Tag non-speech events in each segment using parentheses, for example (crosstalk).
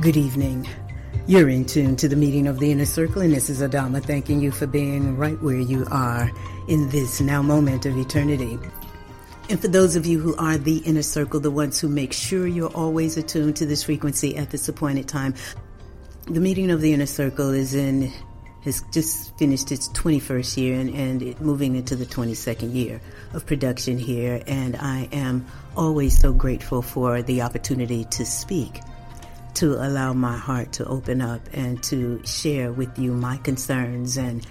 Good evening. You're in tune to the meeting of the inner circle, and this is Adama thanking you for being right where you are in this now moment of eternity. And for those of you who are the inner circle, the ones who make sure you're always attuned to this frequency at this appointed time, the meeting of the inner circle is in has just finished its 21st year and, and it moving into the 22nd year of production here. And I am always so grateful for the opportunity to speak to allow my heart to open up and to share with you my concerns and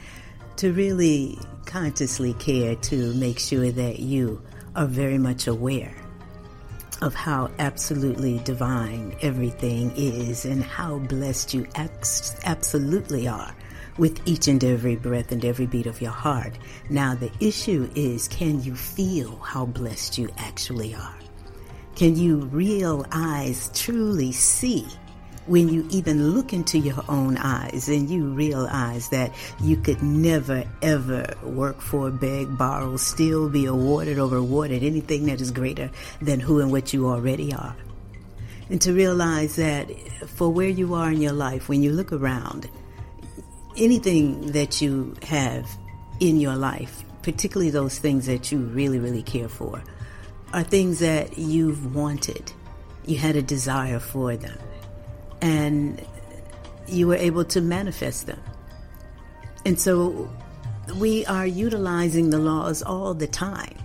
to really consciously care to make sure that you are very much aware of how absolutely divine everything is and how blessed you absolutely are with each and every breath and every beat of your heart. Now, the issue is can you feel how blessed you actually are? Can you real eyes truly see when you even look into your own eyes and you realize that you could never ever work for, beg, borrow, still be awarded or rewarded anything that is greater than who and what you already are? And to realize that for where you are in your life, when you look around, anything that you have in your life, particularly those things that you really, really care for, are things that you've wanted. You had a desire for them. And you were able to manifest them. And so we are utilizing the laws all the time.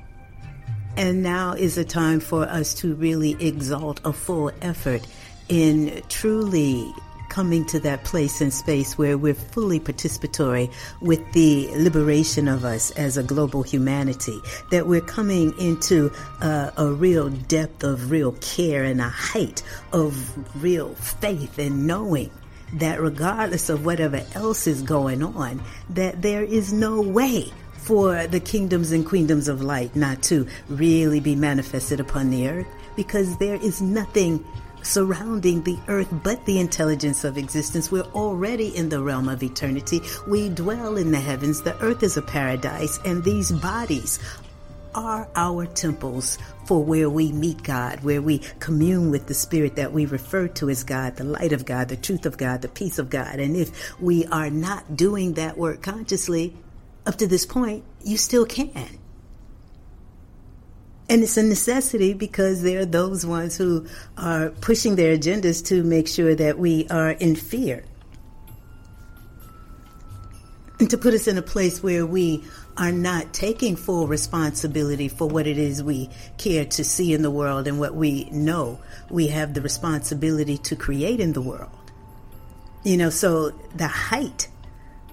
And now is a time for us to really exalt a full effort in truly coming to that place and space where we're fully participatory with the liberation of us as a global humanity, that we're coming into uh, a real depth of real care and a height of real faith and knowing that regardless of whatever else is going on, that there is no way for the kingdoms and queendoms of light not to really be manifested upon the earth because there is nothing surrounding the earth but the intelligence of existence. We're already in the realm of eternity. We dwell in the heavens. The earth is a paradise, and these bodies are our temples for where we meet God, where we commune with the Spirit that we refer to as God, the light of God, the truth of God, the peace of God. And if we are not doing that work consciously up to this point, you still can. And it's a necessity because there are those ones who are pushing their agendas to make sure that we are in fear. And to put us in a place where we are not taking full responsibility for what it is we care to see in the world and what we know we have the responsibility to create in the world. You know, so the height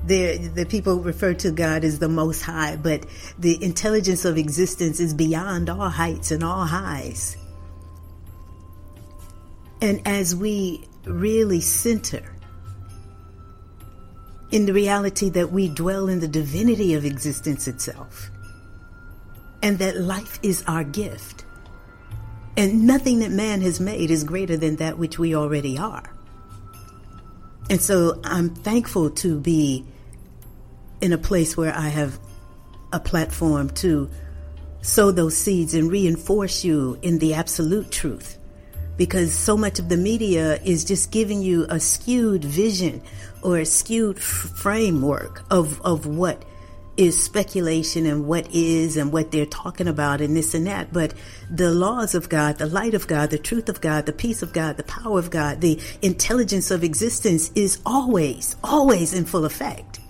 the the people refer to God as the Most High, but the intelligence of existence is beyond all heights and all highs. And as we really center in the reality that we dwell in the divinity of existence itself, and that life is our gift, and nothing that man has made is greater than that which we already are. And so I'm thankful to be in a place where I have a platform to sow those seeds and reinforce you in the absolute truth. Because so much of the media is just giving you a skewed vision or a skewed f- framework of, of what is speculation and what is and what they're talking about and this and that. But the laws of God, the light of God, the truth of God, the peace of God, the power of God, the intelligence of existence is always, always in full effect.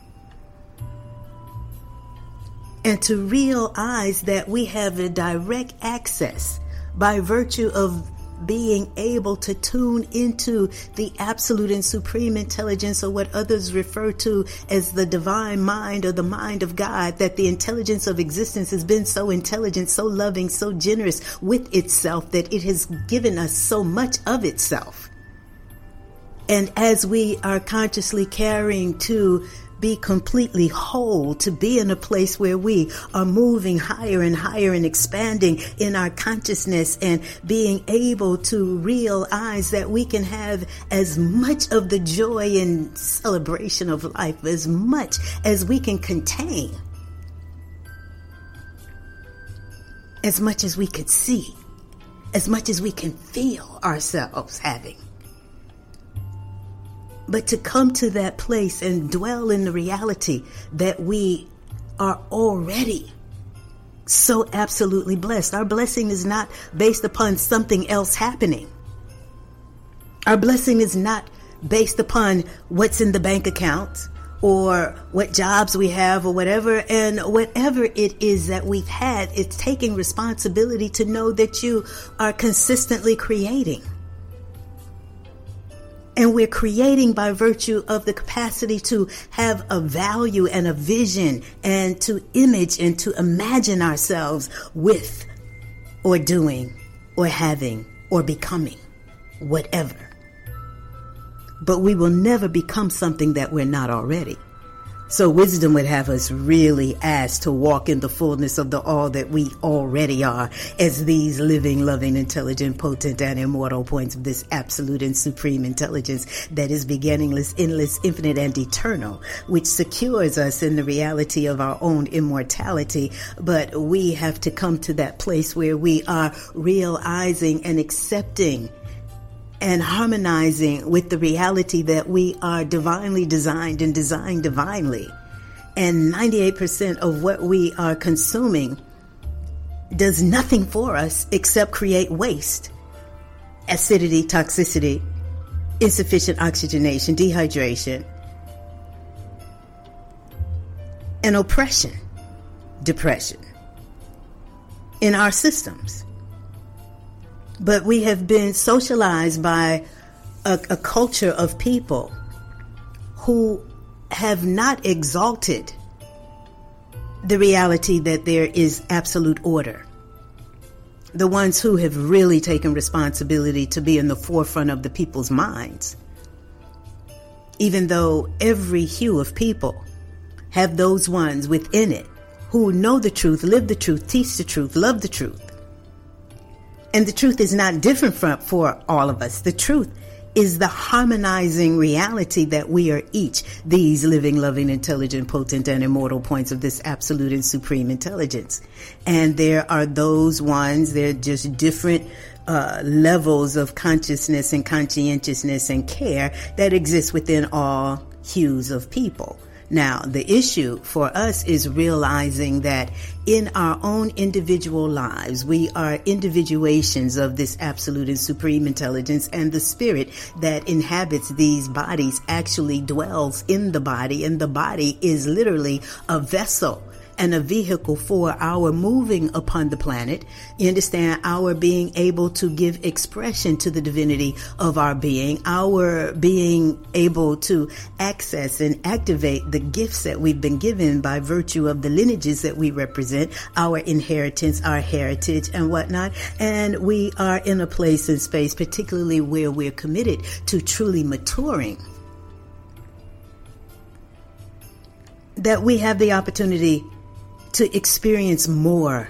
And to realize that we have a direct access by virtue of being able to tune into the absolute and supreme intelligence or what others refer to as the divine mind or the mind of God, that the intelligence of existence has been so intelligent, so loving, so generous with itself that it has given us so much of itself. And as we are consciously carrying to be completely whole, to be in a place where we are moving higher and higher and expanding in our consciousness and being able to realize that we can have as much of the joy and celebration of life, as much as we can contain, as much as we could see, as much as we can feel ourselves having. But to come to that place and dwell in the reality that we are already so absolutely blessed. Our blessing is not based upon something else happening. Our blessing is not based upon what's in the bank account or what jobs we have or whatever. And whatever it is that we've had, it's taking responsibility to know that you are consistently creating. And we're creating by virtue of the capacity to have a value and a vision and to image and to imagine ourselves with or doing or having or becoming whatever. But we will never become something that we're not already. So wisdom would have us really ask to walk in the fullness of the all that we already are as these living, loving, intelligent, potent, and immortal points of this absolute and supreme intelligence that is beginningless, endless, infinite, and eternal, which secures us in the reality of our own immortality. But we have to come to that place where we are realizing and accepting and harmonizing with the reality that we are divinely designed and designed divinely. And 98% of what we are consuming does nothing for us except create waste, acidity, toxicity, insufficient oxygenation, dehydration, and oppression, depression in our systems but we have been socialized by a, a culture of people who have not exalted the reality that there is absolute order. The ones who have really taken responsibility to be in the forefront of the people's minds. Even though every hue of people have those ones within it who know the truth, live the truth, teach the truth, love the truth. And the truth is not different for all of us. The truth is the harmonizing reality that we are each these living, loving, intelligent, potent, and immortal points of this absolute and supreme intelligence. And there are those ones, they're just different uh, levels of consciousness and conscientiousness and care that exist within all hues of people. Now, the issue for us is realizing that in our own individual lives, we are individuations of this absolute and supreme intelligence and the spirit that inhabits these bodies actually dwells in the body and the body is literally a vessel and a vehicle for our moving upon the planet. You understand our being able to give expression to the divinity of our being, our being able to access and activate the gifts that we've been given by virtue of the lineages that we represent, our inheritance, our heritage and whatnot. And we are in a place and space, particularly where we're committed to truly maturing that we have the opportunity to experience more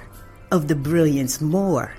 of the brilliance, more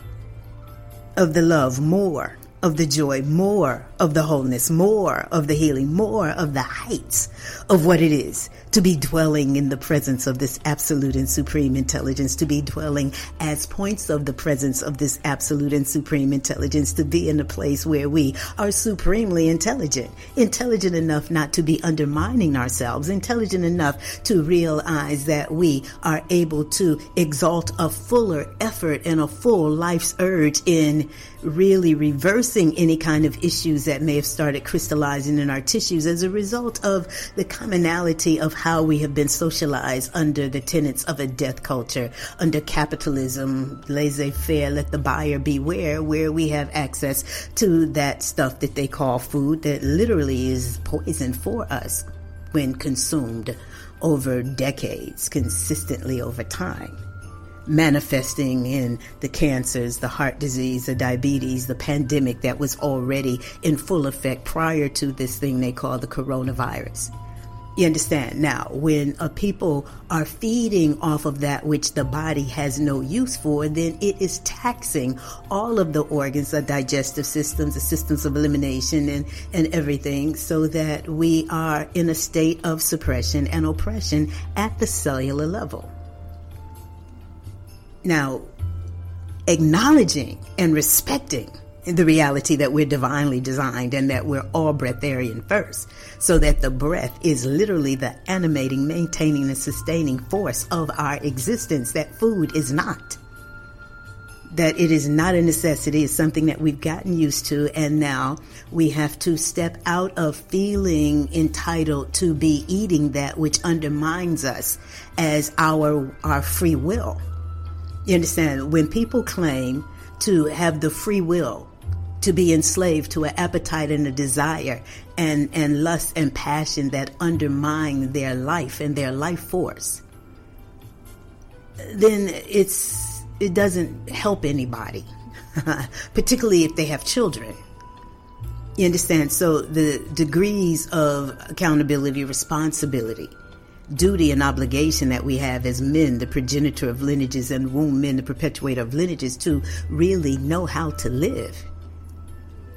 of the love, more of the joy, more of the wholeness, more of the healing, more of the heights of what it is to be dwelling in the presence of this absolute and supreme intelligence, to be dwelling as points of the presence of this absolute and supreme intelligence, to be in a place where we are supremely intelligent, intelligent enough not to be undermining ourselves, intelligent enough to realize that we are able to exalt a fuller effort and a full life's urge in really reversing any kind of issues that may have started crystallizing in our tissues as a result of the commonality of how we have been socialized under the tenets of a death culture, under capitalism, laissez faire, let the buyer beware, where we have access to that stuff that they call food that literally is poison for us when consumed over decades, consistently over time manifesting in the cancers, the heart disease, the diabetes, the pandemic that was already in full effect prior to this thing they call the coronavirus. You understand? Now, when a people are feeding off of that which the body has no use for, then it is taxing all of the organs, the digestive systems, the systems of elimination and, and everything so that we are in a state of suppression and oppression at the cellular level. Now, acknowledging and respecting the reality that we're divinely designed and that we're all breatharian first. So that the breath is literally the animating, maintaining, and sustaining force of our existence, that food is not. That it is not a necessity, it's something that we've gotten used to, and now we have to step out of feeling entitled to be eating that which undermines us as our our free will. You understand? When people claim to have the free will to be enslaved to an appetite and a desire and, and lust and passion that undermine their life and their life force, then it's, it doesn't help anybody, (laughs) particularly if they have children. You understand? So the degrees of accountability, responsibility, duty and obligation that we have as men, the progenitor of lineages and womb men, the perpetuator of lineages to really know how to live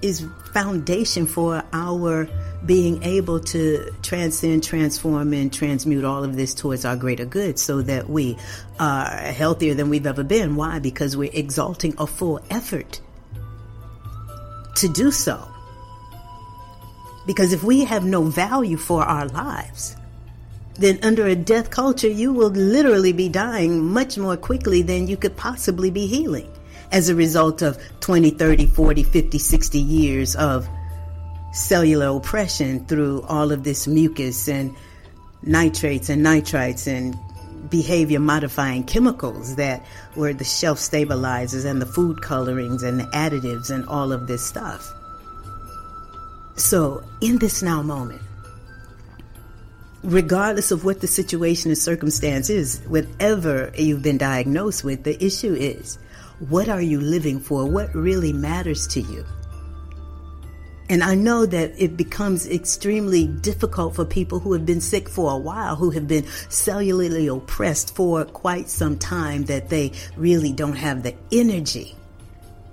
is foundation for our being able to transcend, transform, and transmute all of this towards our greater good so that we are healthier than we've ever been. Why? Because we're exalting a full effort to do so. Because if we have no value for our lives, then under a death culture, you will literally be dying much more quickly than you could possibly be healing as a result of 20, 30, 40, 50, 60 years of cellular oppression through all of this mucus and nitrates and nitrites and behavior modifying chemicals that were the shelf stabilizers and the food colorings and the additives and all of this stuff. So, in this now moment, regardless of what the situation or circumstance is, whatever you've been diagnosed with, the issue is what are you living for? What really matters to you? And I know that it becomes extremely difficult for people who have been sick for a while, who have been cellularly oppressed for quite some time, that they really don't have the energy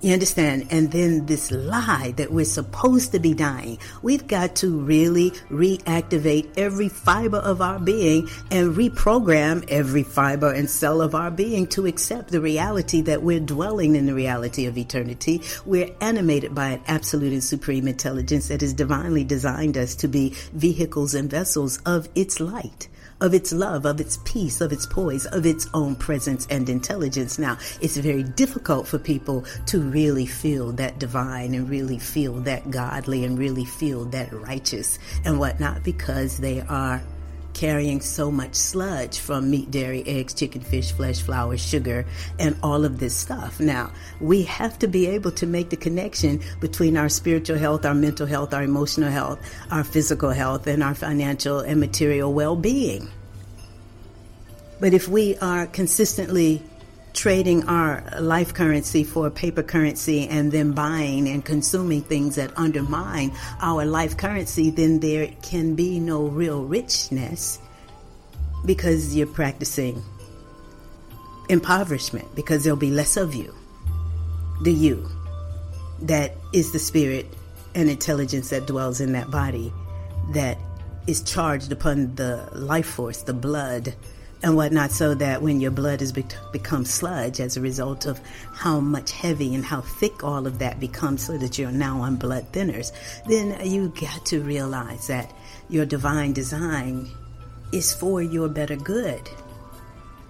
you understand? And then this lie that we're supposed to be dying. We've got to really reactivate every fiber of our being and reprogram every fiber and cell of our being to accept the reality that we're dwelling in the reality of eternity. We're animated by an absolute and supreme intelligence that has divinely designed us to be vehicles and vessels of its light of its love, of its peace, of its poise, of its own presence and intelligence. Now, it's very difficult for people to really feel that divine and really feel that godly and really feel that righteous and whatnot because they are carrying so much sludge from meat, dairy, eggs, chicken, fish, flesh, flour, sugar, and all of this stuff. Now, we have to be able to make the connection between our spiritual health, our mental health, our emotional health, our physical health, and our financial and material well being. But if we are consistently trading our life currency for paper currency and then buying and consuming things that undermine our life currency, then there can be no real richness because you're practicing impoverishment because there'll be less of you. The you that is the spirit and intelligence that dwells in that body that is charged upon the life force, the blood, and whatnot, so that when your blood has be- become sludge as a result of how much heavy and how thick all of that becomes, so that you're now on blood thinners, then you got to realize that your divine design is for your better good.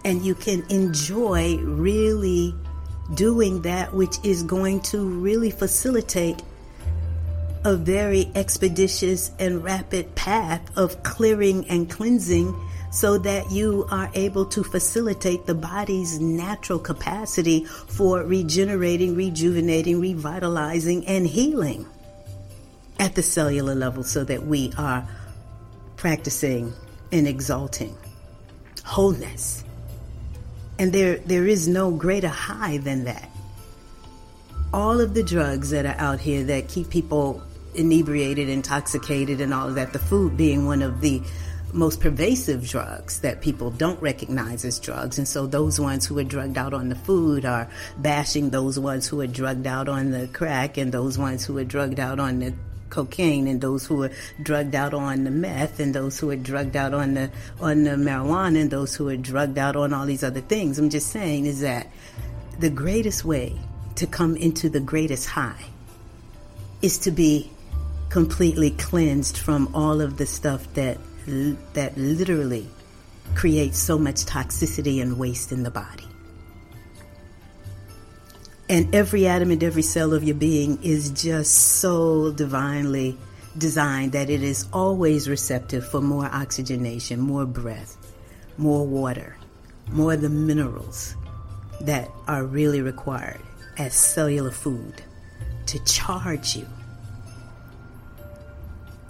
And you can enjoy really doing that which is going to really facilitate a very expeditious and rapid path of clearing and cleansing so that you are able to facilitate the body's natural capacity for regenerating, rejuvenating, revitalizing, and healing at the cellular level so that we are practicing and exalting wholeness. And there, there is no greater high than that. All of the drugs that are out here that keep people inebriated, intoxicated, and all of that, the food being one of the most pervasive drugs that people don't recognize as drugs. And so those ones who are drugged out on the food are bashing those ones who are drugged out on the crack and those ones who are drugged out on the cocaine and those who are drugged out on the meth and those who are drugged out on the on the marijuana and those who are drugged out on all these other things. I'm just saying is that the greatest way to come into the greatest high is to be completely cleansed from all of the stuff that that literally creates so much toxicity and waste in the body. And every atom and every cell of your being is just so divinely designed that it is always receptive for more oxygenation, more breath, more water, more the minerals that are really required as cellular food to charge you.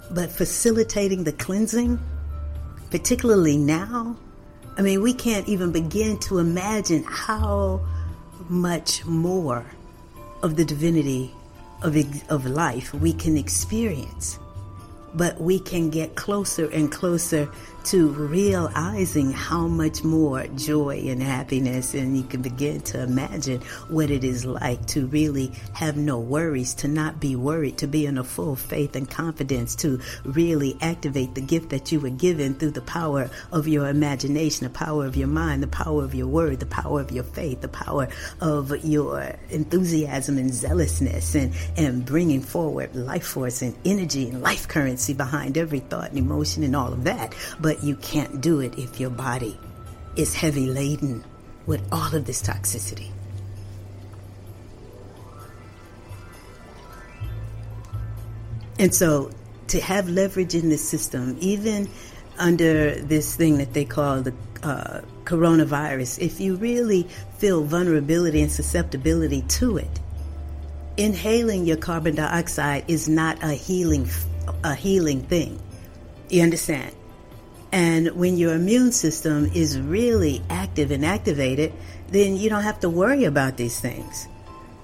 But facilitating the cleansing, particularly now, I mean, we can't even begin to imagine how much more of the divinity of, of life we can experience. But we can get closer and closer to realizing how much more joy and happiness, and you can begin to imagine what it is like to really have no worries, to not be worried, to be in a full faith and confidence, to really activate the gift that you were given through the power of your imagination, the power of your mind, the power of your word, the power of your faith, the power of your enthusiasm and zealousness, and, and bringing forward life force and energy and life currency behind every thought and emotion and all of that. But but you can't do it if your body is heavy laden with all of this toxicity. And so to have leverage in this system, even under this thing that they call the uh, coronavirus, if you really feel vulnerability and susceptibility to it, inhaling your carbon dioxide is not a healing a healing thing. You understand? And when your immune system is really active and activated, then you don't have to worry about these things.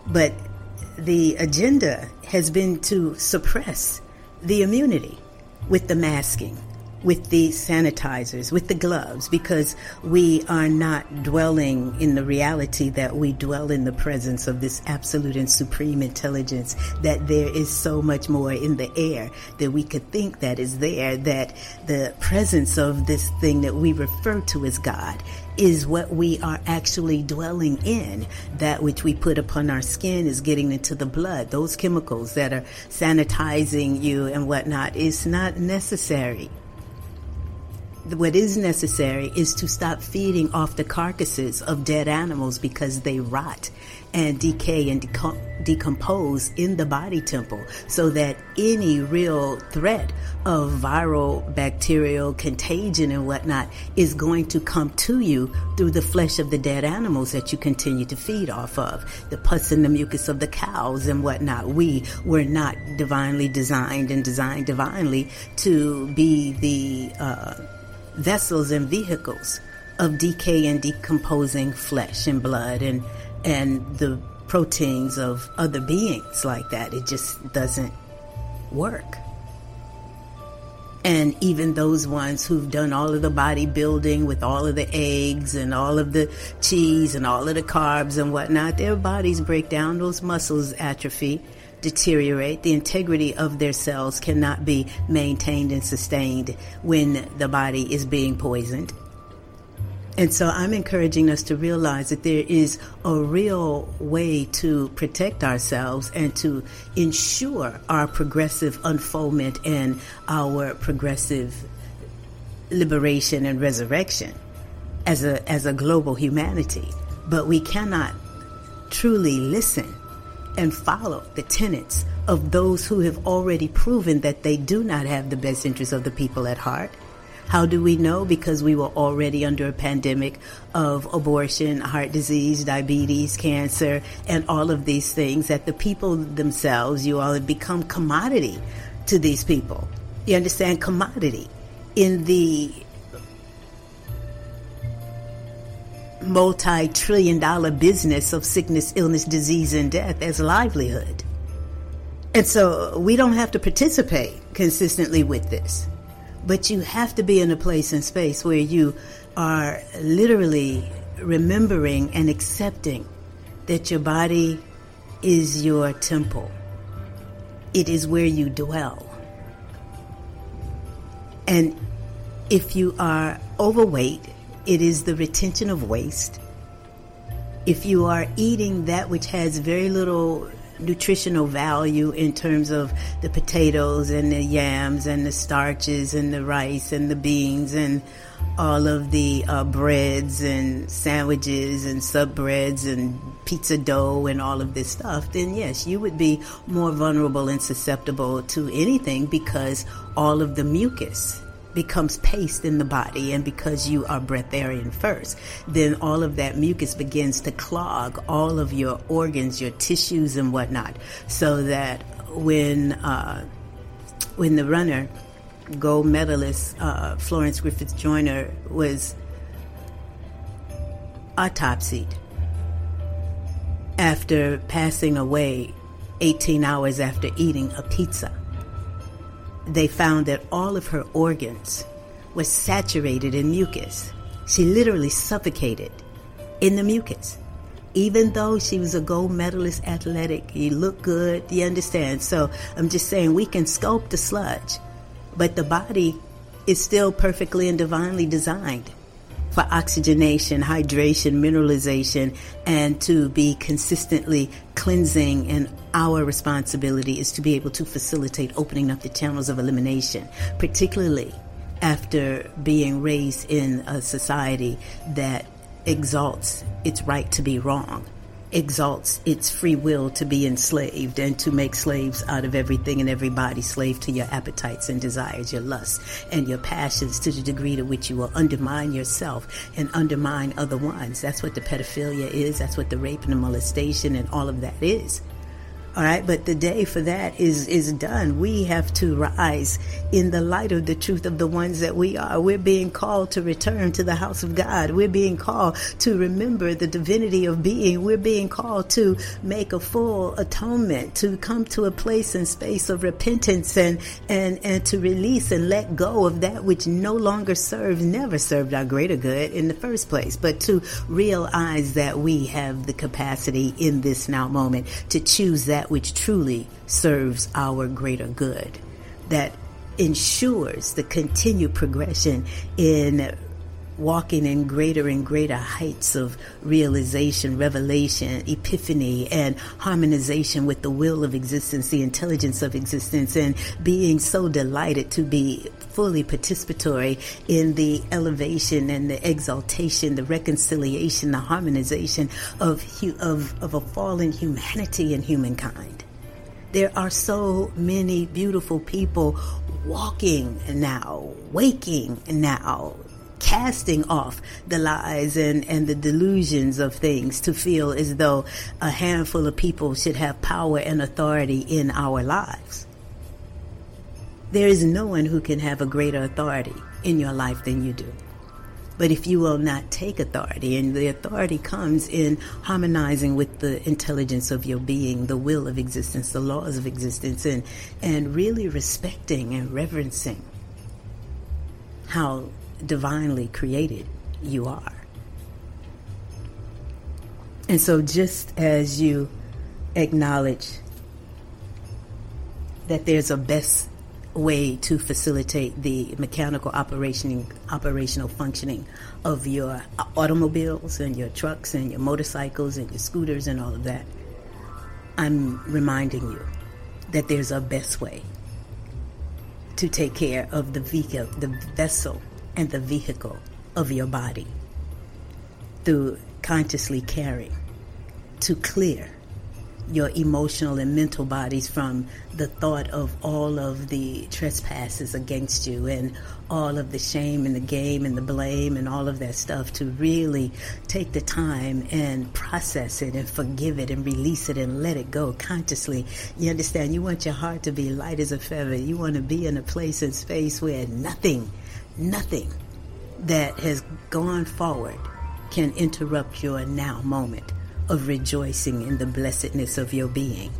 But the agenda has been to suppress the immunity with the masking, with the sanitizers, with the gloves, because we are not dwelling in the reality that we dwell in the presence of this absolute and supreme intelligence, that there is so much more in the air that we could think that is there, that the presence of this thing that we refer to as God is what we are actually dwelling in. That which we put upon our skin is getting into the blood. Those chemicals that are sanitizing you and whatnot is not necessary what is necessary is to stop feeding off the carcasses of dead animals because they rot and decay and decompose in the body temple so that any real threat of viral bacterial contagion and whatnot is going to come to you through the flesh of the dead animals that you continue to feed off of the pus and the mucus of the cows and whatnot. We were not divinely designed and designed divinely to be the uh, vessels and vehicles of decay and decomposing flesh and blood and and the proteins of other beings like that. It just doesn't work. And even those ones who've done all of the bodybuilding with all of the eggs and all of the cheese and all of the carbs and whatnot, their bodies break down, those muscles atrophy, deteriorate. The integrity of their cells cannot be maintained and sustained when the body is being poisoned. And so I'm encouraging us to realize that there is a real way to protect ourselves and to ensure our progressive unfoldment and our progressive liberation and resurrection as a, as a global humanity. But we cannot truly listen and follow the tenets of those who have already proven that they do not have the best interests of the people at heart. How do we know? Because we were already under a pandemic of abortion, heart disease, diabetes, cancer, and all of these things that the people themselves, you all have become commodity to these people. You understand? Commodity in the multi trillion dollar business of sickness, illness, disease, and death as livelihood. And so we don't have to participate consistently with this, but you have to be in a place and space where you are literally remembering and accepting that your body is your temple. It is where you dwell. And if you are overweight, it is the retention of waste. If you are eating that which has very little nutritional value in terms of the potatoes and the yams and the starches and the rice and the beans and all of the uh, breads and sandwiches and sub breads and pizza dough and all of this stuff, then yes, you would be more vulnerable and susceptible to anything because all of the mucus becomes paste in the body and because you are breatharian first then all of that mucus begins to clog all of your organs your tissues and whatnot so that when uh, when the runner gold medalist uh, Florence Griffith Joyner was autopsied after passing away 18 hours after eating a pizza. They found that all of her organs were saturated in mucus. She literally suffocated in the mucus. Even though she was a gold medalist athletic, you look good, you understand. So I'm just saying we can sculpt the sludge but the body is still perfectly and divinely designed for oxygenation, hydration, mineralization, and to be consistently cleansing. And our responsibility is to be able to facilitate opening up the channels of elimination, particularly after being raised in a society that exalts its right to be wrong exalts its free will to be enslaved and to make slaves out of everything and everybody, slave to your appetites and desires, your lusts and your passions to the degree to which you will undermine yourself and undermine other ones. That's what the pedophilia is. That's what the rape and the molestation and all of that is. All right, but the day for that is is done. We have to rise in the light of the truth of the ones that we are. We're being called to return to the house of God. We're being called to remember the divinity of being. We're being called to make a full atonement, to come to a place and space of repentance and and and to release and let go of that which no longer serves, never served our greater good in the first place, but to realize that we have the capacity in this now moment to choose that which truly serves our greater good, that ensures the continued progression in walking in greater and greater heights of realization, revelation, epiphany, and harmonization with the will of existence, the intelligence of existence, and being so delighted to be fully participatory in the elevation and the exaltation, the reconciliation, the harmonization of, of, of a fallen humanity and humankind. There are so many beautiful people walking now, waking now, casting off the lies and, and the delusions of things to feel as though a handful of people should have power and authority in our lives. There is no one who can have a greater authority in your life than you do. But if you will not take authority, and the authority comes in harmonizing with the intelligence of your being, the will of existence, the laws of existence, and, and really respecting and reverencing how divinely created you are. And so, just as you acknowledge that there's a best way to facilitate the mechanical operation, operational functioning of your automobiles and your trucks and your motorcycles and your scooters and all of that. I'm reminding you that there's a best way to take care of the vehicle, the vessel and the vehicle of your body through consciously caring to clear your emotional and mental bodies from the thought of all of the trespasses against you and all of the shame and the game and the blame and all of that stuff to really take the time and process it and forgive it and release it and let it go consciously. You understand? You want your heart to be light as a feather. You want to be in a place and space where nothing, nothing that has gone forward can interrupt your now moment of rejoicing in the blessedness of your being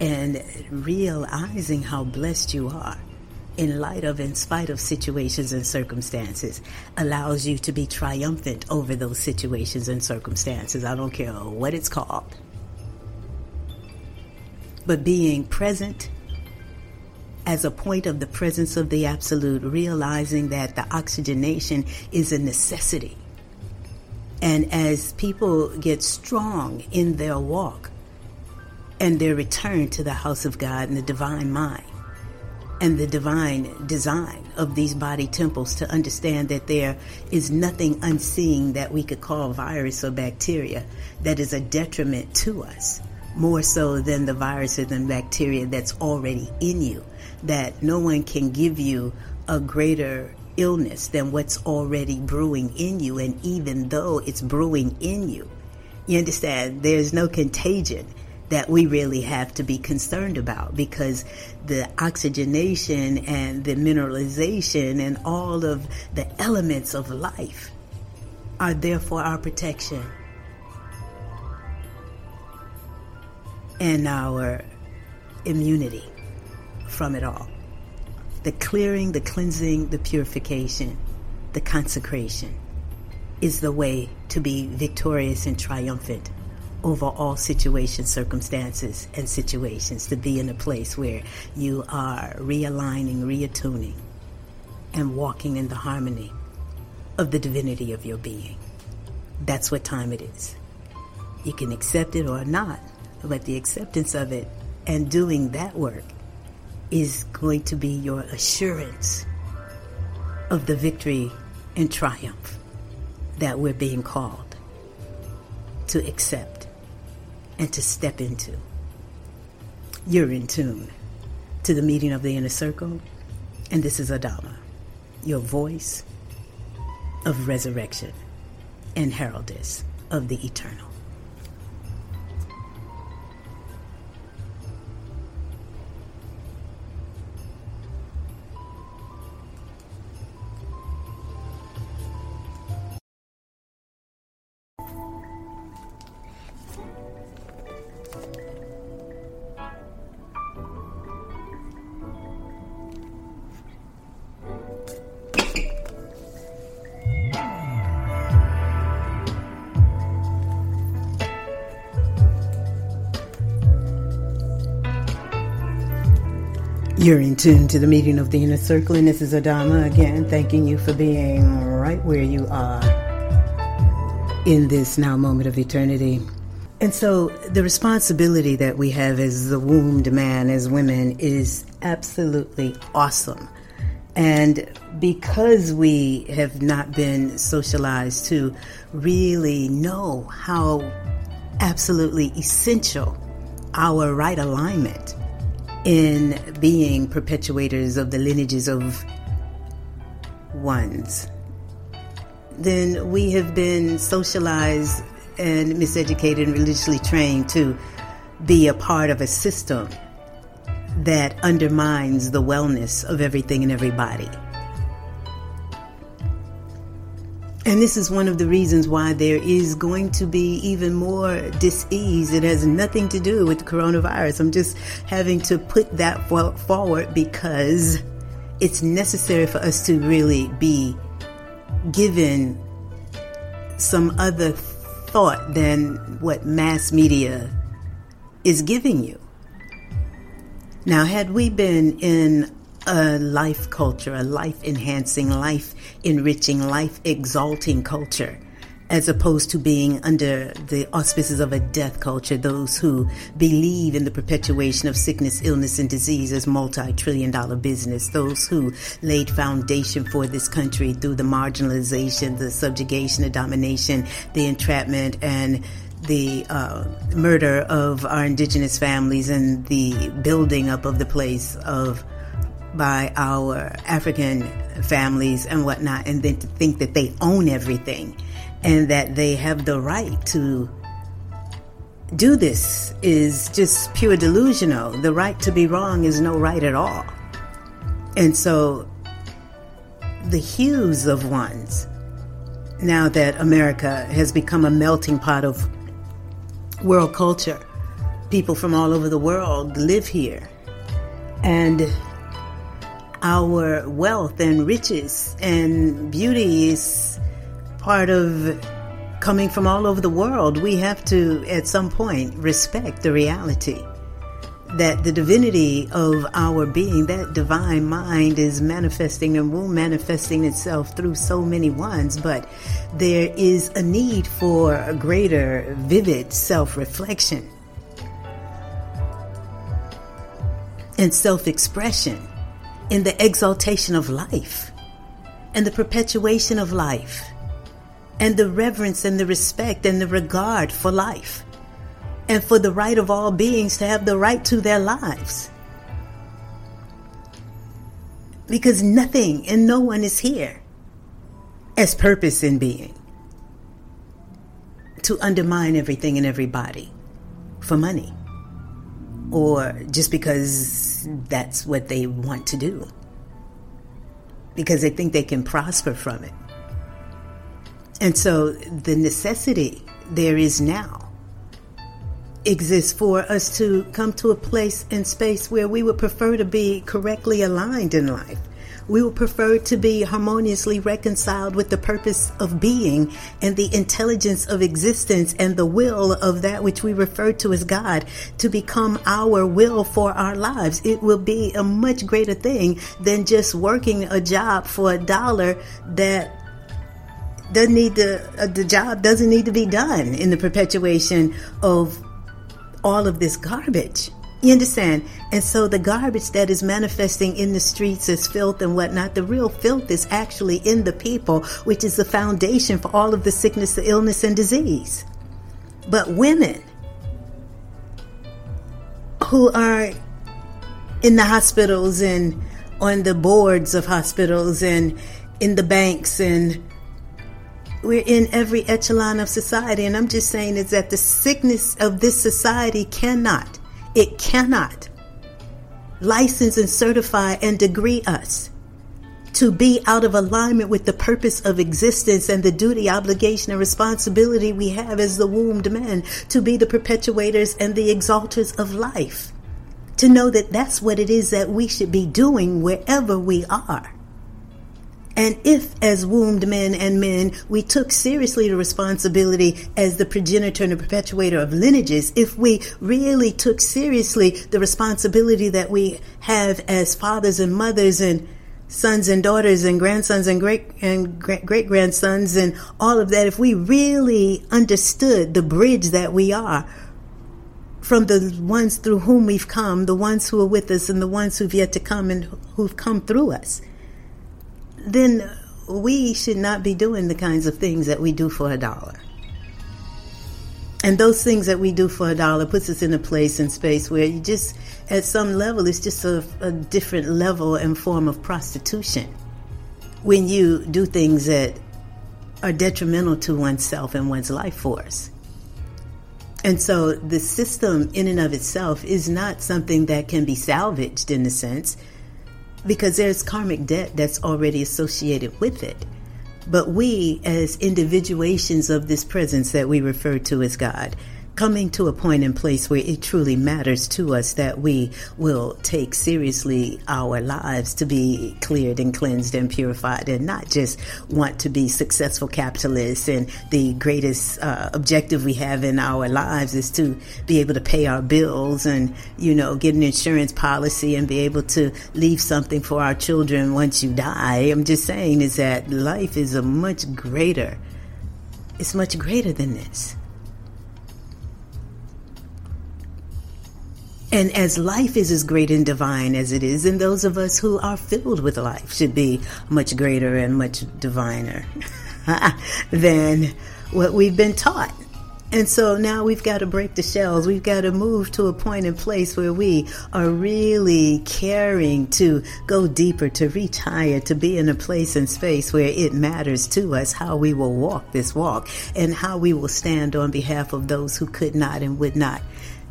and realizing how blessed you are in light of, in spite of situations and circumstances, allows you to be triumphant over those situations and circumstances. I don't care what it's called. But being present as a point of the presence of the absolute, realizing that the oxygenation is a necessity. And as people get strong in their walk, and their return to the house of God and the divine mind and the divine design of these body temples to understand that there is nothing unseeing that we could call virus or bacteria that is a detriment to us, more so than the viruses and bacteria that's already in you, that no one can give you a greater illness than what's already brewing in you. And even though it's brewing in you, you understand, there's no contagion that we really have to be concerned about because the oxygenation and the mineralization and all of the elements of life are there for our protection and our immunity from it all. The clearing, the cleansing, the purification, the consecration is the way to be victorious and triumphant over all situations, circumstances, and situations to be in a place where you are realigning, reattuning, and walking in the harmony of the divinity of your being. That's what time it is. You can accept it or not, but the acceptance of it and doing that work is going to be your assurance of the victory and triumph that we're being called to accept and to step into. You're in tune to the meeting of the inner circle, and this is Adama, your voice of resurrection and heraldess of the eternal. You're in tune to the meeting of the inner circle, and this is Adama again, thanking you for being right where you are in this now moment of eternity. And so, the responsibility that we have as the wombed man, as women, is absolutely awesome. And because we have not been socialized to really know how absolutely essential our right alignment in being perpetuators of the lineages of ones, then we have been socialized and miseducated and religiously trained to be a part of a system that undermines the wellness of everything and everybody. And this is one of the reasons why there is going to be even more dis-ease. It has nothing to do with the coronavirus. I'm just having to put that forward because it's necessary for us to really be given some other thought than what mass media is giving you. Now, had we been in a life culture, a life enhancing, life enriching, life exalting culture, as opposed to being under the auspices of a death culture, those who believe in the perpetuation of sickness, illness, and disease as multi trillion dollar business, those who laid foundation for this country through the marginalization, the subjugation, the domination, the entrapment, and the uh, murder of our indigenous families and the building up of the place of by our African families and whatnot, and then to think that they own everything and that they have the right to do this is just pure delusional. The right to be wrong is no right at all. And so the hues of ones, now that America has become a melting pot of world culture, people from all over the world live here. And our wealth and riches and beauty is part of coming from all over the world. We have to, at some point, respect the reality that the divinity of our being, that divine mind, is manifesting and will manifesting itself through so many ones, but there is a need for a greater, vivid self reflection and self expression, in the exaltation of life, and the perpetuation of life, and the reverence and the respect and the regard for life, and for the right of all beings to have the right to their lives. Because nothing and no one is here as purpose in being to undermine everything and everybody for money or just because that's what they want to do because they think they can prosper from it. And so the necessity there is now exists for us to come to a place and space where we would prefer to be correctly aligned in life we would prefer to be harmoniously reconciled with the purpose of being and the intelligence of existence and the will of that which we refer to as God to become our will for our lives. It will be a much greater thing than just working a job for a dollar that doesn't need to, uh, the job doesn't need to be done in the perpetuation of all of this garbage. You understand? And so the garbage that is manifesting in the streets as filth and whatnot, the real filth is actually in the people, which is the foundation for all of the sickness, the illness, and disease. But women who are in the hospitals and on the boards of hospitals and in the banks and we're in every echelon of society. And I'm just saying is that the sickness of this society cannot it cannot license and certify and degree us to be out of alignment with the purpose of existence and the duty, obligation, and responsibility we have as the wombed men to be the perpetuators and the exalters of life. To know that that's what it is that we should be doing wherever we are. And if, as wombed men and men, we took seriously the responsibility as the progenitor and the perpetuator of lineages, if we really took seriously the responsibility that we have as fathers and mothers and sons and daughters and grandsons and great and great grandsons and all of that, if we really understood the bridge that we are from the ones through whom we've come, the ones who are with us and the ones who've yet to come and who've come through us then we should not be doing the kinds of things that we do for a dollar. And those things that we do for a dollar puts us in a place and space where you just, at some level, it's just a, a different level and form of prostitution. When you do things that are detrimental to oneself and one's life force. And so the system in and of itself is not something that can be salvaged in a sense because there's karmic debt that's already associated with it. But we, as individuations of this presence that we refer to as God, coming to a point in place where it truly matters to us that we will take seriously our lives to be cleared and cleansed and purified and not just want to be successful capitalists. And the greatest uh, objective we have in our lives is to be able to pay our bills and you know get an insurance policy and be able to leave something for our children once you die. I'm just saying is that life is a much greater it's much greater than this And as life is as great and divine as it is, and those of us who are filled with life should be much greater and much diviner (laughs) than what we've been taught. And so now we've got to break the shells. We've got to move to a and place where we are really caring to go deeper, to reach higher, to be in a place and space where it matters to us how we will walk this walk and how we will stand on behalf of those who could not and would not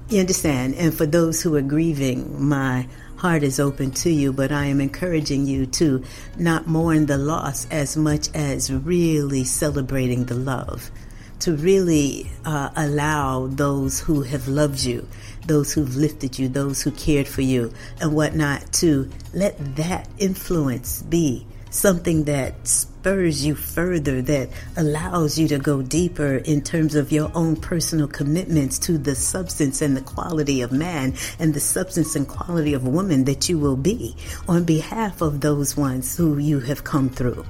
you understand? And for those who are grieving, my heart is open to you, but I am encouraging you to not mourn the loss as much as really celebrating the love. To really uh, allow those who have loved you, those who've lifted you, those who cared for you, and whatnot, to let that influence be something that spurs you further, that allows you to go deeper in terms of your own personal commitments to the substance and the quality of man and the substance and quality of woman that you will be on behalf of those ones who you have come through.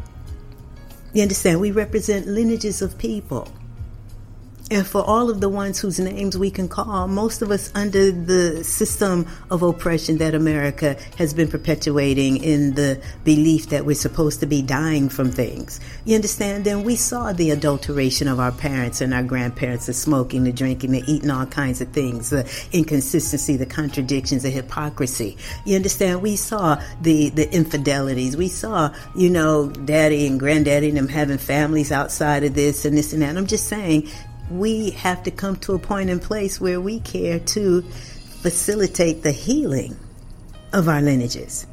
You understand? We represent lineages of people. And for all of the ones whose names we can call, uh, most of us under the system of oppression that America has been perpetuating in the belief that we're supposed to be dying from things. You understand? Then we saw the adulteration of our parents and our grandparents, the smoking, the drinking, the eating all kinds of things, the inconsistency, the contradictions, the hypocrisy. You understand? We saw the, the infidelities. We saw, you know, daddy and granddaddy and them having families outside of this and this and that. I'm just saying we have to come to a point in place where we care to facilitate the healing of our lineages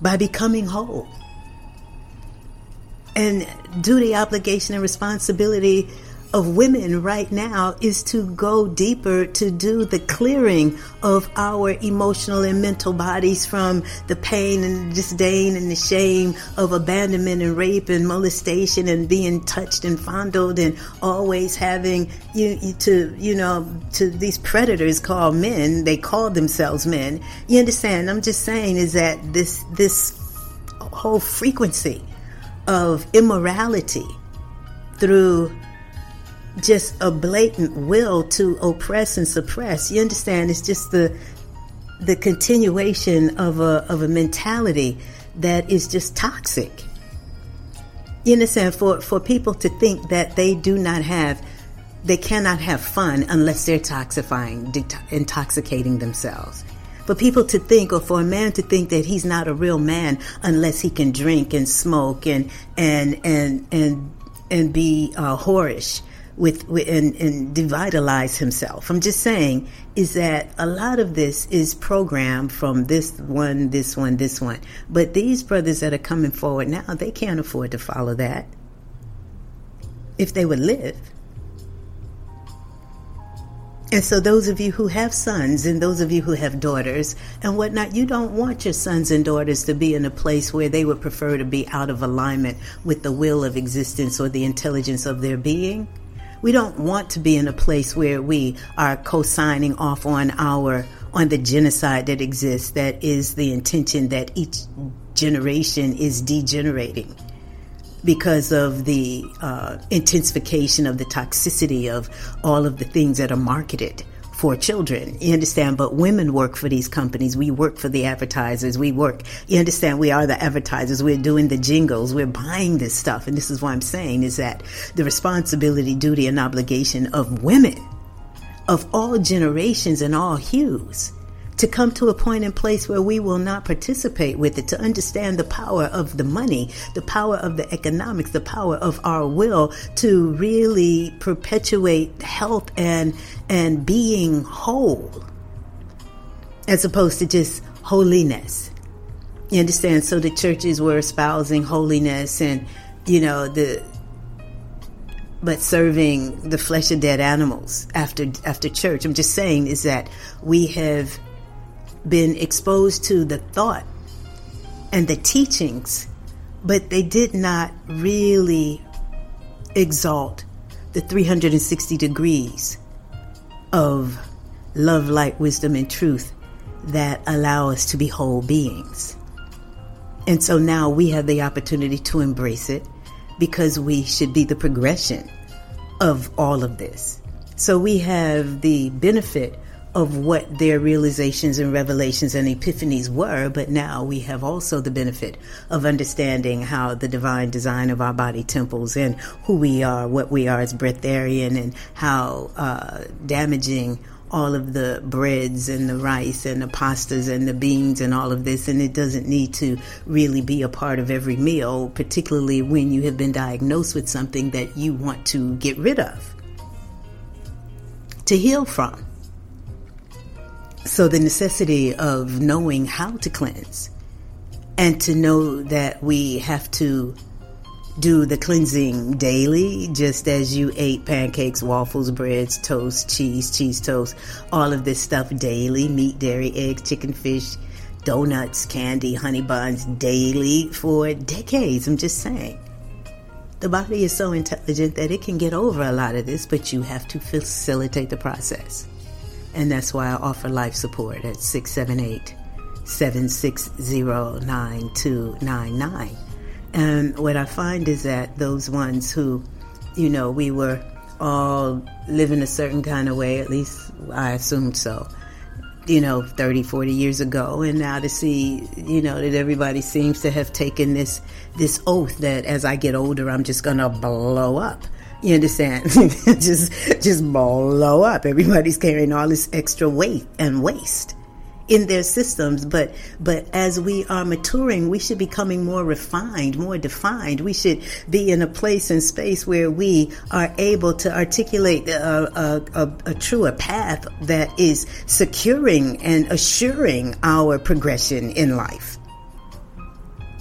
by becoming whole. And duty, obligation, and responsibility of women right now is to go deeper to do the clearing of our emotional and mental bodies from the pain and disdain and the shame of abandonment and rape and molestation and being touched and fondled and always having you, you to you know to these predators called men. They call themselves men. You understand? I'm just saying is that this this whole frequency of immorality through just a blatant will to oppress and suppress. You understand? It's just the the continuation of a of a mentality that is just toxic. You understand? For for people to think that they do not have they cannot have fun unless they're toxifying, intoxicating themselves. For people to think, or for a man to think that he's not a real man unless he can drink and smoke and and and and and be uh, whorish with, with and, and devitalize himself. I'm just saying is that a lot of this is programmed from this one, this one, this one. But these brothers that are coming forward now, they can't afford to follow that if they would live. And so, those of you who have sons and those of you who have daughters and whatnot, you don't want your sons and daughters to be in a place where they would prefer to be out of alignment with the will of existence or the intelligence of their being. We don't want to be in a place where we are co-signing off on our on the genocide that exists that is the intention that each generation is degenerating because of the uh, intensification of the toxicity of all of the things that are marketed for children. You understand? But women work for these companies. We work for the advertisers. We work. You understand? We are the advertisers. We're doing the jingles. We're buying this stuff. And this is what I'm saying is that the responsibility, duty, and obligation of women of all generations and all hues to come to a point in place where we will not participate with it, to understand the power of the money, the power of the economics, the power of our will to really perpetuate health and, and being whole as opposed to just holiness. You understand? So the churches were espousing holiness and, you know, the, but serving the flesh of dead animals after after church. I'm just saying is that we have been exposed to the thought and the teachings, but they did not really exalt the 360 degrees of love, light, wisdom, and truth that allow us to be whole beings. And so now we have the opportunity to embrace it because we should be the progression of all of this. So we have the benefit of what their realizations and revelations and epiphanies were, but now we have also the benefit of understanding how the divine design of our body temples and who we are, what we are as breatharian, and how uh, damaging all of the breads and the rice and the pastas and the beans and all of this, and it doesn't need to really be a part of every meal, particularly when you have been diagnosed with something that you want to get rid of, to heal from. So the necessity of knowing how to cleanse and to know that we have to do the cleansing daily, just as you ate pancakes, waffles, breads, toast, cheese, cheese toast, all of this stuff daily, meat, dairy, eggs, chicken, fish, donuts, candy, honey buns daily for decades. I'm just saying. The body is so intelligent that it can get over a lot of this, but you have to facilitate the process. And that's why I offer life support at 678 760 9299. And um, what I find is that those ones who, you know, we were all living a certain kind of way, at least I assumed so, you know, 30, 40 years ago. And now to see, you know, that everybody seems to have taken this, this oath that as I get older, I'm just going to blow up. You understand? (laughs) just, just blow up. Everybody's carrying all this extra weight and waste in their systems but but as we are maturing we should be becoming more refined more defined we should be in a place and space where we are able to articulate a, a, a, a truer path that is securing and assuring our progression in life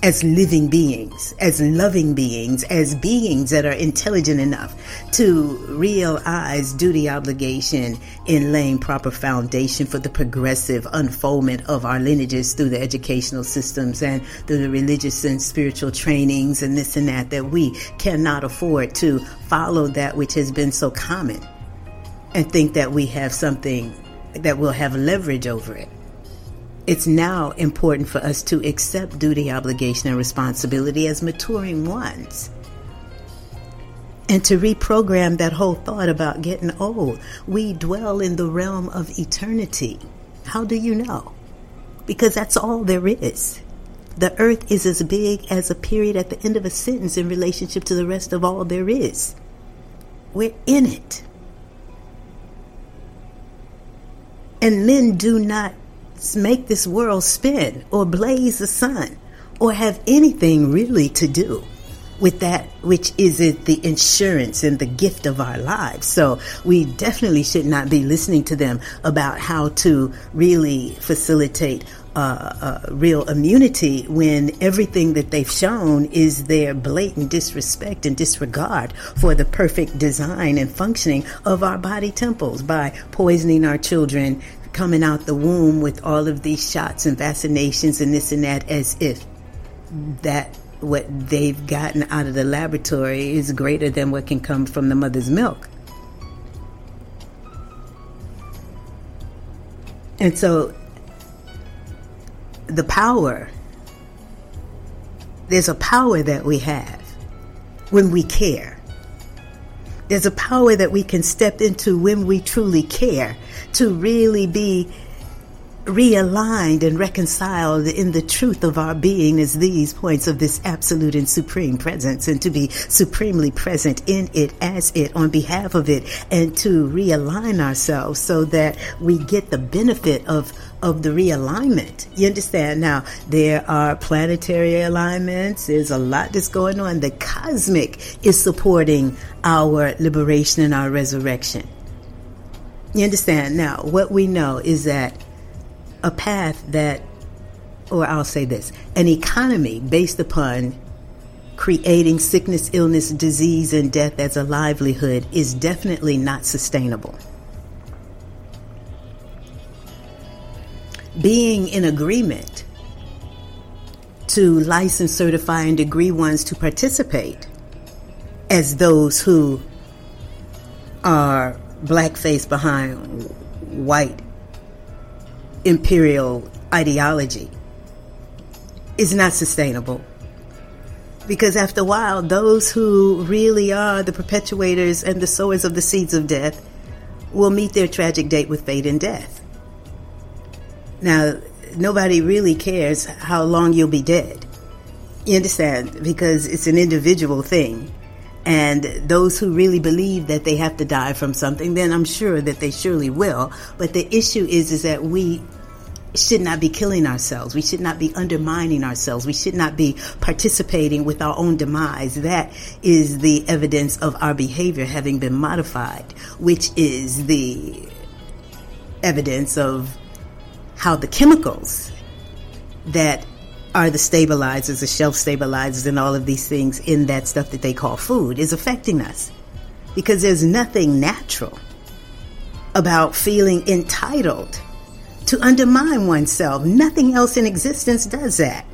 as living beings, as loving beings, as beings that are intelligent enough to realize duty obligation in laying proper foundation for the progressive unfoldment of our lineages through the educational systems and through the religious and spiritual trainings and this and that, that we cannot afford to follow that which has been so common and think that we have something that we'll have leverage over it. It's now important for us to accept duty, obligation, and responsibility as maturing ones. And to reprogram that whole thought about getting old. We dwell in the realm of eternity. How do you know? Because that's all there is. The earth is as big as a period at the end of a sentence in relationship to the rest of all there is. We're in it. And men do not make this world spin or blaze the sun or have anything really to do with that which is the insurance and the gift of our lives. So we definitely should not be listening to them about how to really facilitate uh, uh, real immunity when everything that they've shown is their blatant disrespect and disregard for the perfect design and functioning of our body temples by poisoning our children, coming out the womb with all of these shots and vaccinations and this and that as if that what they've gotten out of the laboratory is greater than what can come from the mother's milk. And so the power, there's a power that we have when we care. There's a power that we can step into when we truly care to really be realigned and reconciled in the truth of our being as these points of this absolute and supreme presence and to be supremely present in it as it on behalf of it and to realign ourselves so that we get the benefit of of the realignment. You understand? Now, there are planetary alignments. There's a lot that's going on. The cosmic is supporting our liberation and our resurrection. You understand? Now, what we know is that a path that, or I'll say this, an economy based upon creating sickness, illness, disease, and death as a livelihood is definitely not sustainable. being in agreement to license, certify, and degree ones to participate as those who are blackface behind white imperial ideology is not sustainable. Because after a while, those who really are the perpetuators and the sowers of the seeds of death will meet their tragic date with fate and death. Now, nobody really cares how long you'll be dead. You understand? Because it's an individual thing. And those who really believe that they have to die from something, then I'm sure that they surely will. But the issue is, is that we should not be killing ourselves. We should not be undermining ourselves. We should not be participating with our own demise. That is the evidence of our behavior having been modified, which is the evidence of how the chemicals that are the stabilizers, the shelf stabilizers, and all of these things in that stuff that they call food is affecting us. Because there's nothing natural about feeling entitled to undermine oneself. Nothing else in existence does that.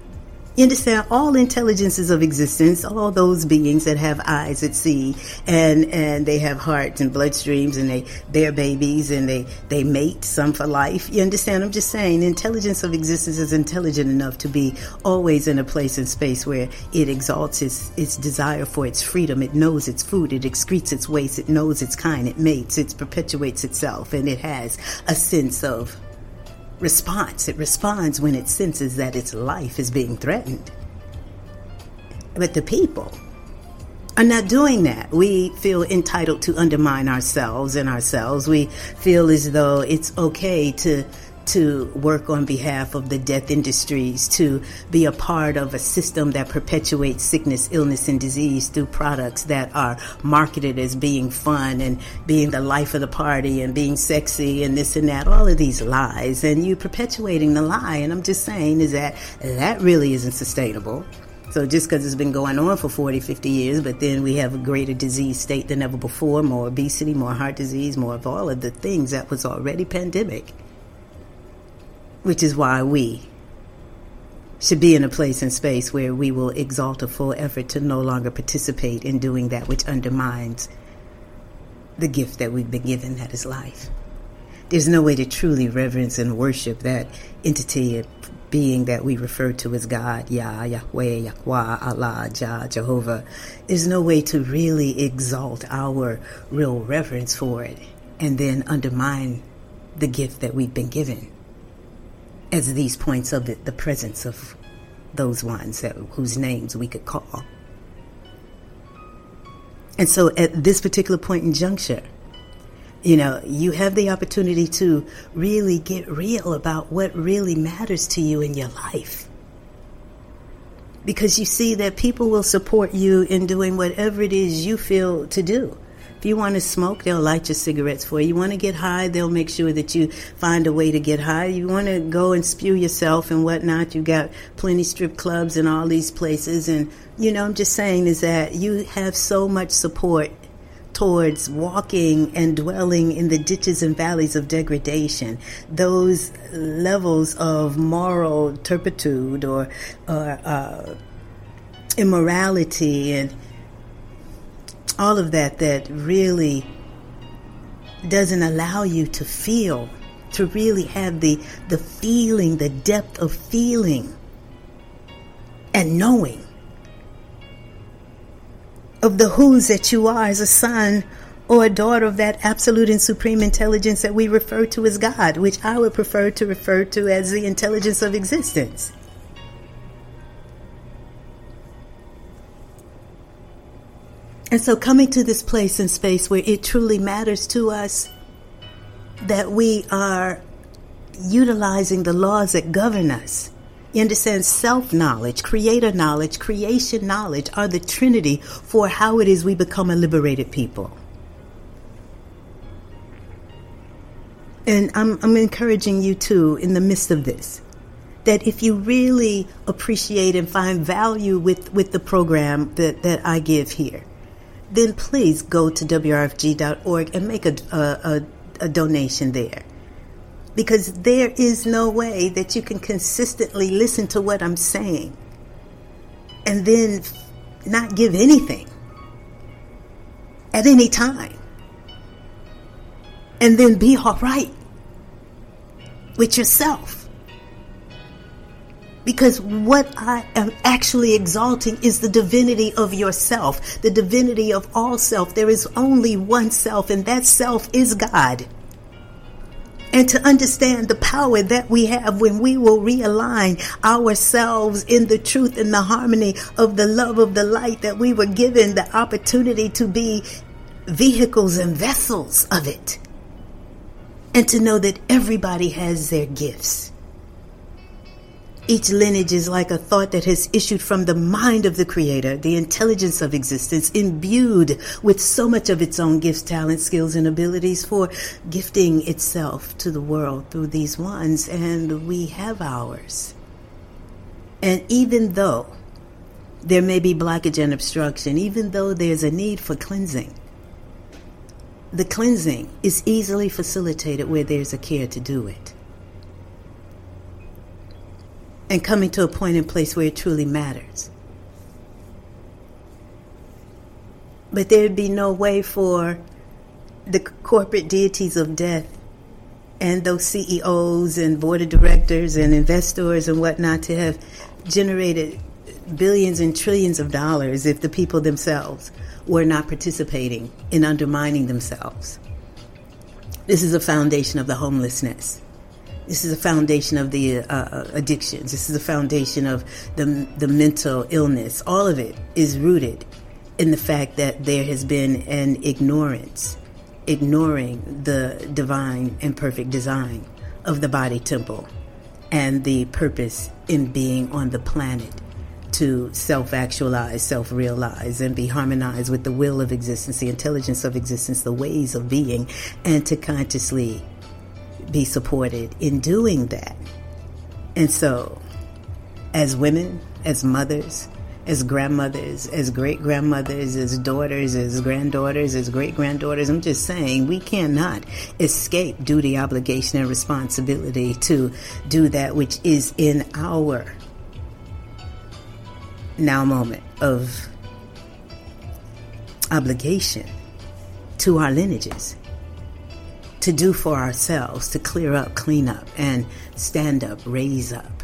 You understand all intelligences of existence, all those beings that have eyes that see and and they have hearts and bloodstreams and they bear babies and they they mate some for life. You understand? I'm just saying intelligence of existence is intelligent enough to be always in a place and space where it exalts its its desire for its freedom. It knows its food, it excretes its waste, it knows its kind, it mates, it perpetuates itself and it has a sense of response. It responds when it senses that its life is being threatened. But the people are not doing that. We feel entitled to undermine ourselves and ourselves. We feel as though it's okay to to work on behalf of the death industries, to be a part of a system that perpetuates sickness, illness, and disease through products that are marketed as being fun and being the life of the party and being sexy and this and that, all of these lies. And you perpetuating the lie. And I'm just saying is that that really isn't sustainable. So just because it's been going on for 40, 50 years, but then we have a greater disease state than ever before, more obesity, more heart disease, more of all of the things that was already pandemic which is why we should be in a place and space where we will exalt a full effort to no longer participate in doing that which undermines the gift that we've been given that is life. There's no way to truly reverence and worship that entity being that we refer to as God, Yah, Yahweh, Yahweh, Allah, Jah, Jehovah. There's no way to really exalt our real reverence for it and then undermine the gift that we've been given as these points of the presence of those ones that, whose names we could call. And so at this particular point in juncture, you know, you have the opportunity to really get real about what really matters to you in your life. Because you see that people will support you in doing whatever it is you feel to do. If you want to smoke, they'll light your cigarettes for you. You want to get high, they'll make sure that you find a way to get high. You want to go and spew yourself and whatnot, You've got plenty strip clubs and all these places. And, you know, I'm just saying is that you have so much support towards walking and dwelling in the ditches and valleys of degradation, those levels of moral turpitude or, or uh, immorality and all of that that really doesn't allow you to feel, to really have the, the feeling, the depth of feeling and knowing of the who's that you are as a son or a daughter of that absolute and supreme intelligence that we refer to as God, which I would prefer to refer to as the intelligence of existence. And so coming to this place and space where it truly matters to us that we are utilizing the laws that govern us. You understand self knowledge, creator knowledge, creation knowledge are the trinity for how it is we become a liberated people. And I'm, I'm encouraging you too in the midst of this that if you really appreciate and find value with, with the program that, that I give here, then please go to WRFG.org and make a, a, a, a donation there. Because there is no way that you can consistently listen to what I'm saying and then not give anything at any time and then be all right with yourself. Because what I am actually exalting is the divinity of yourself, the divinity of all self. There is only one self, and that self is God. And to understand the power that we have when we will realign ourselves in the truth and the harmony of the love of the light that we were given the opportunity to be vehicles and vessels of it. And to know that everybody has their gifts each lineage is like a thought that has issued from the mind of the Creator, the intelligence of existence, imbued with so much of its own gifts, talents, skills, and abilities for gifting itself to the world through these ones, and we have ours. And even though there may be blockage and obstruction, even though there's a need for cleansing, the cleansing is easily facilitated where there's a care to do it. And coming to a point in place where it truly matters. But there'd be no way for the corporate deities of death and those CEOs and board of directors and investors and whatnot to have generated billions and trillions of dollars if the people themselves were not participating in undermining themselves. This is a foundation of the homelessness. This is the foundation of the uh, uh, addictions. This is the foundation of the, the mental illness. All of it is rooted in the fact that there has been an ignorance, ignoring the divine and perfect design of the body temple and the purpose in being on the planet to self actualize, self realize, and be harmonized with the will of existence, the intelligence of existence, the ways of being, and to consciously be supported in doing that. And so, as women, as mothers, as grandmothers, as great grandmothers, as daughters, as granddaughters, as great granddaughters. I'm just saying we cannot escape duty, obligation, and responsibility to do that which is in our now moment of obligation to our lineages to do for ourselves, to clear up, clean up, and stand up, raise up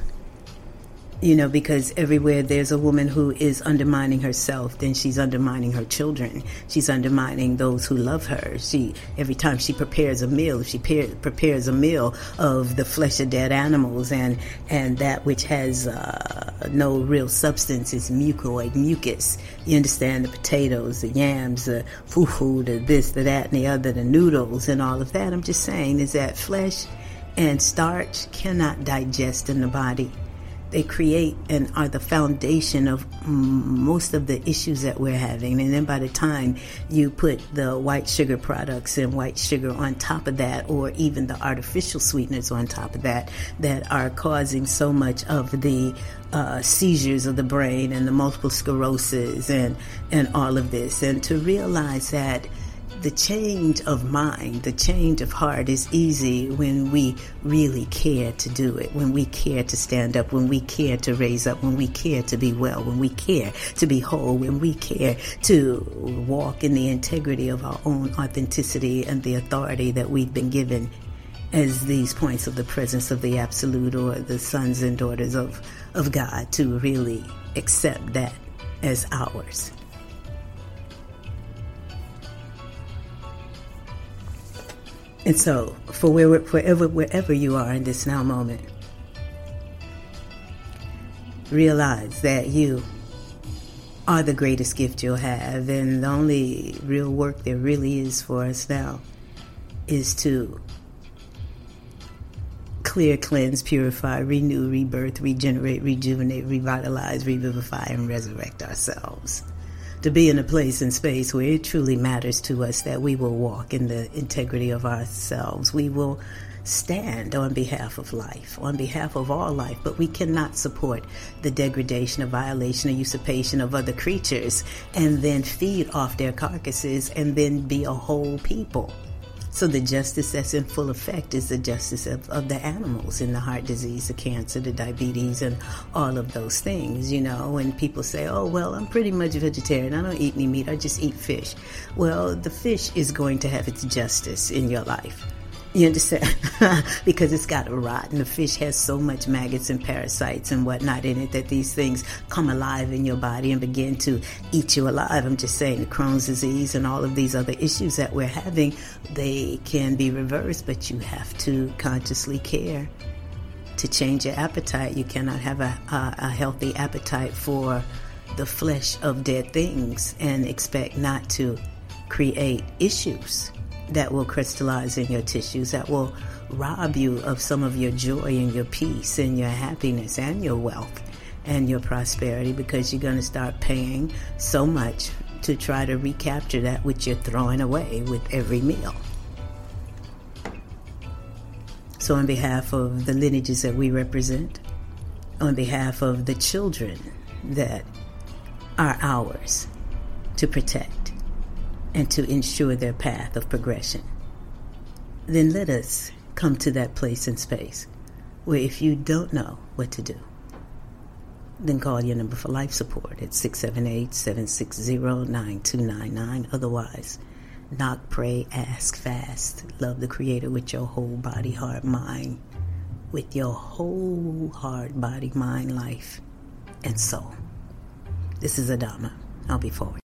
you know, because everywhere there's a woman who is undermining herself, then she's undermining her children. She's undermining those who love her. She every time she prepares a meal, she pre- prepares a meal of the flesh of dead animals and and that which has uh, no real substance is mucoid, mucus. You understand the potatoes, the yams, the fufu, the this, the that, and the other, the noodles, and all of that. I'm just saying is that flesh and starch cannot digest in the body they create and are the foundation of most of the issues that we're having. And then by the time you put the white sugar products and white sugar on top of that, or even the artificial sweeteners on top of that, that are causing so much of the uh, seizures of the brain and the multiple sclerosis and, and all of this. And to realize that the change of mind, the change of heart is easy when we really care to do it, when we care to stand up, when we care to raise up, when we care to be well, when we care to be whole, when we care to walk in the integrity of our own authenticity and the authority that we've been given as these points of the presence of the absolute or the sons and daughters of, of God to really accept that as ours. And so, for where, wherever, wherever you are in this now moment, realize that you are the greatest gift you'll have. And the only real work there really is for us now is to clear, cleanse, purify, renew, rebirth, regenerate, rejuvenate, revitalize, revivify, and resurrect ourselves to be in a place and space where it truly matters to us that we will walk in the integrity of ourselves. We will stand on behalf of life, on behalf of all life, but we cannot support the degradation, or violation, or usurpation of other creatures and then feed off their carcasses and then be a whole people. So the justice that's in full effect is the justice of, of the animals in the heart disease, the cancer, the diabetes, and all of those things. You know, when people say, "Oh, well, I'm pretty much vegetarian. I don't eat any meat. I just eat fish." Well, the fish is going to have its justice in your life. You understand? (laughs) because it's got to rot, and the fish has so much maggots and parasites and whatnot in it that these things come alive in your body and begin to eat you alive. I'm just saying, the Crohn's disease and all of these other issues that we're having, they can be reversed, but you have to consciously care to change your appetite. You cannot have a, a, a healthy appetite for the flesh of dead things and expect not to create issues that will crystallize in your tissues, that will rob you of some of your joy and your peace and your happiness and your wealth and your prosperity because you're going to start paying so much to try to recapture that which you're throwing away with every meal. So, on behalf of the lineages that we represent, on behalf of the children that are ours to protect, and to ensure their path of progression. Then let us come to that place in space where if you don't know what to do, then call your number for life support at 678 760 9299. Otherwise, knock, pray, ask, fast. Love the Creator with your whole body, heart, mind. With your whole heart, body, mind, life, and soul. This is Adama. I'll be forward.